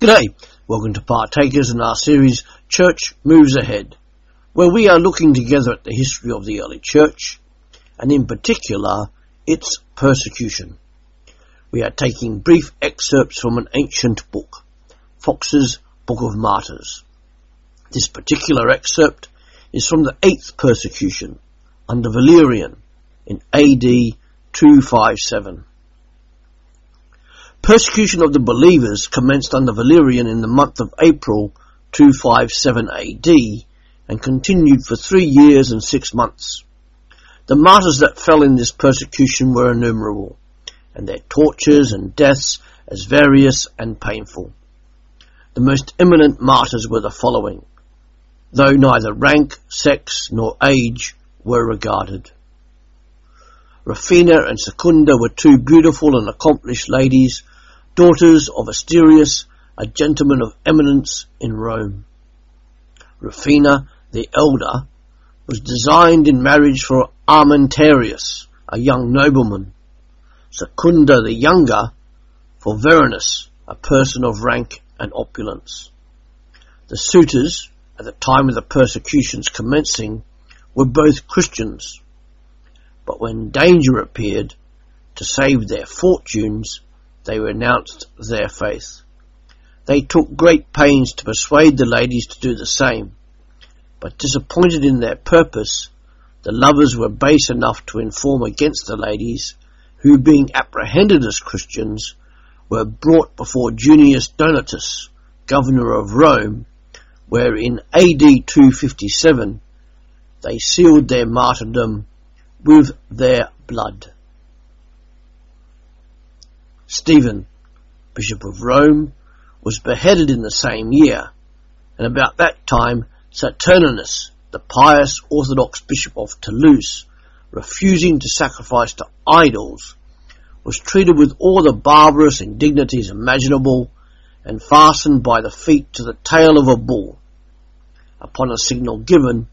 G'day, welcome to Partakers in our series Church Moves Ahead, where we are looking together at the history of the early church, and in particular, its persecution. We are taking brief excerpts from an ancient book, Fox's Book of Martyrs. This particular excerpt is from the eighth persecution under Valerian in AD 257. Persecution of the believers commenced under Valerian in the month of April 257 AD and continued for three years and six months. The martyrs that fell in this persecution were innumerable, and their tortures and deaths as various and painful. The most eminent martyrs were the following, though neither rank, sex, nor age were regarded. Rufina and Secunda were two beautiful and accomplished ladies, daughters of Asterius, a gentleman of eminence in Rome. Rufina, the elder, was designed in marriage for Armentarius, a young nobleman. Secunda, the younger, for Verinus, a person of rank and opulence. The suitors, at the time of the persecutions commencing, were both Christians. But when danger appeared, to save their fortunes, they renounced their faith. They took great pains to persuade the ladies to do the same, but disappointed in their purpose, the lovers were base enough to inform against the ladies, who being apprehended as Christians, were brought before Junius Donatus, governor of Rome, where in AD 257 they sealed their martyrdom with their blood. Stephen, Bishop of Rome, was beheaded in the same year, and about that time Saturninus, the pious Orthodox Bishop of Toulouse, refusing to sacrifice to idols, was treated with all the barbarous indignities imaginable and fastened by the feet to the tail of a bull. Upon a signal given,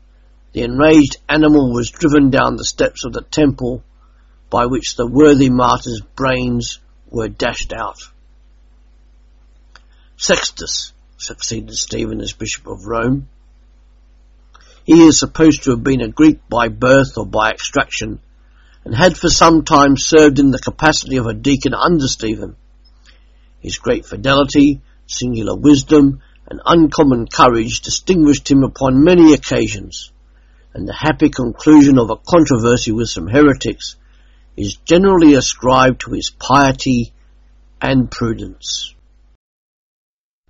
the enraged animal was driven down the steps of the temple by which the worthy martyr's brains were dashed out. Sextus succeeded Stephen as Bishop of Rome. He is supposed to have been a Greek by birth or by extraction and had for some time served in the capacity of a deacon under Stephen. His great fidelity, singular wisdom, and uncommon courage distinguished him upon many occasions and the happy conclusion of a controversy with some heretics is generally ascribed to his piety and prudence.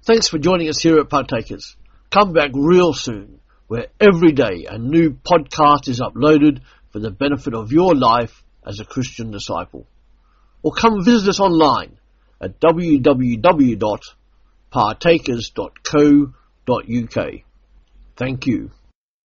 Thanks for joining us here at Partakers. Come back real soon, where every day a new podcast is uploaded for the benefit of your life as a Christian disciple. Or come visit us online at www.partakers.co.uk. Thank you.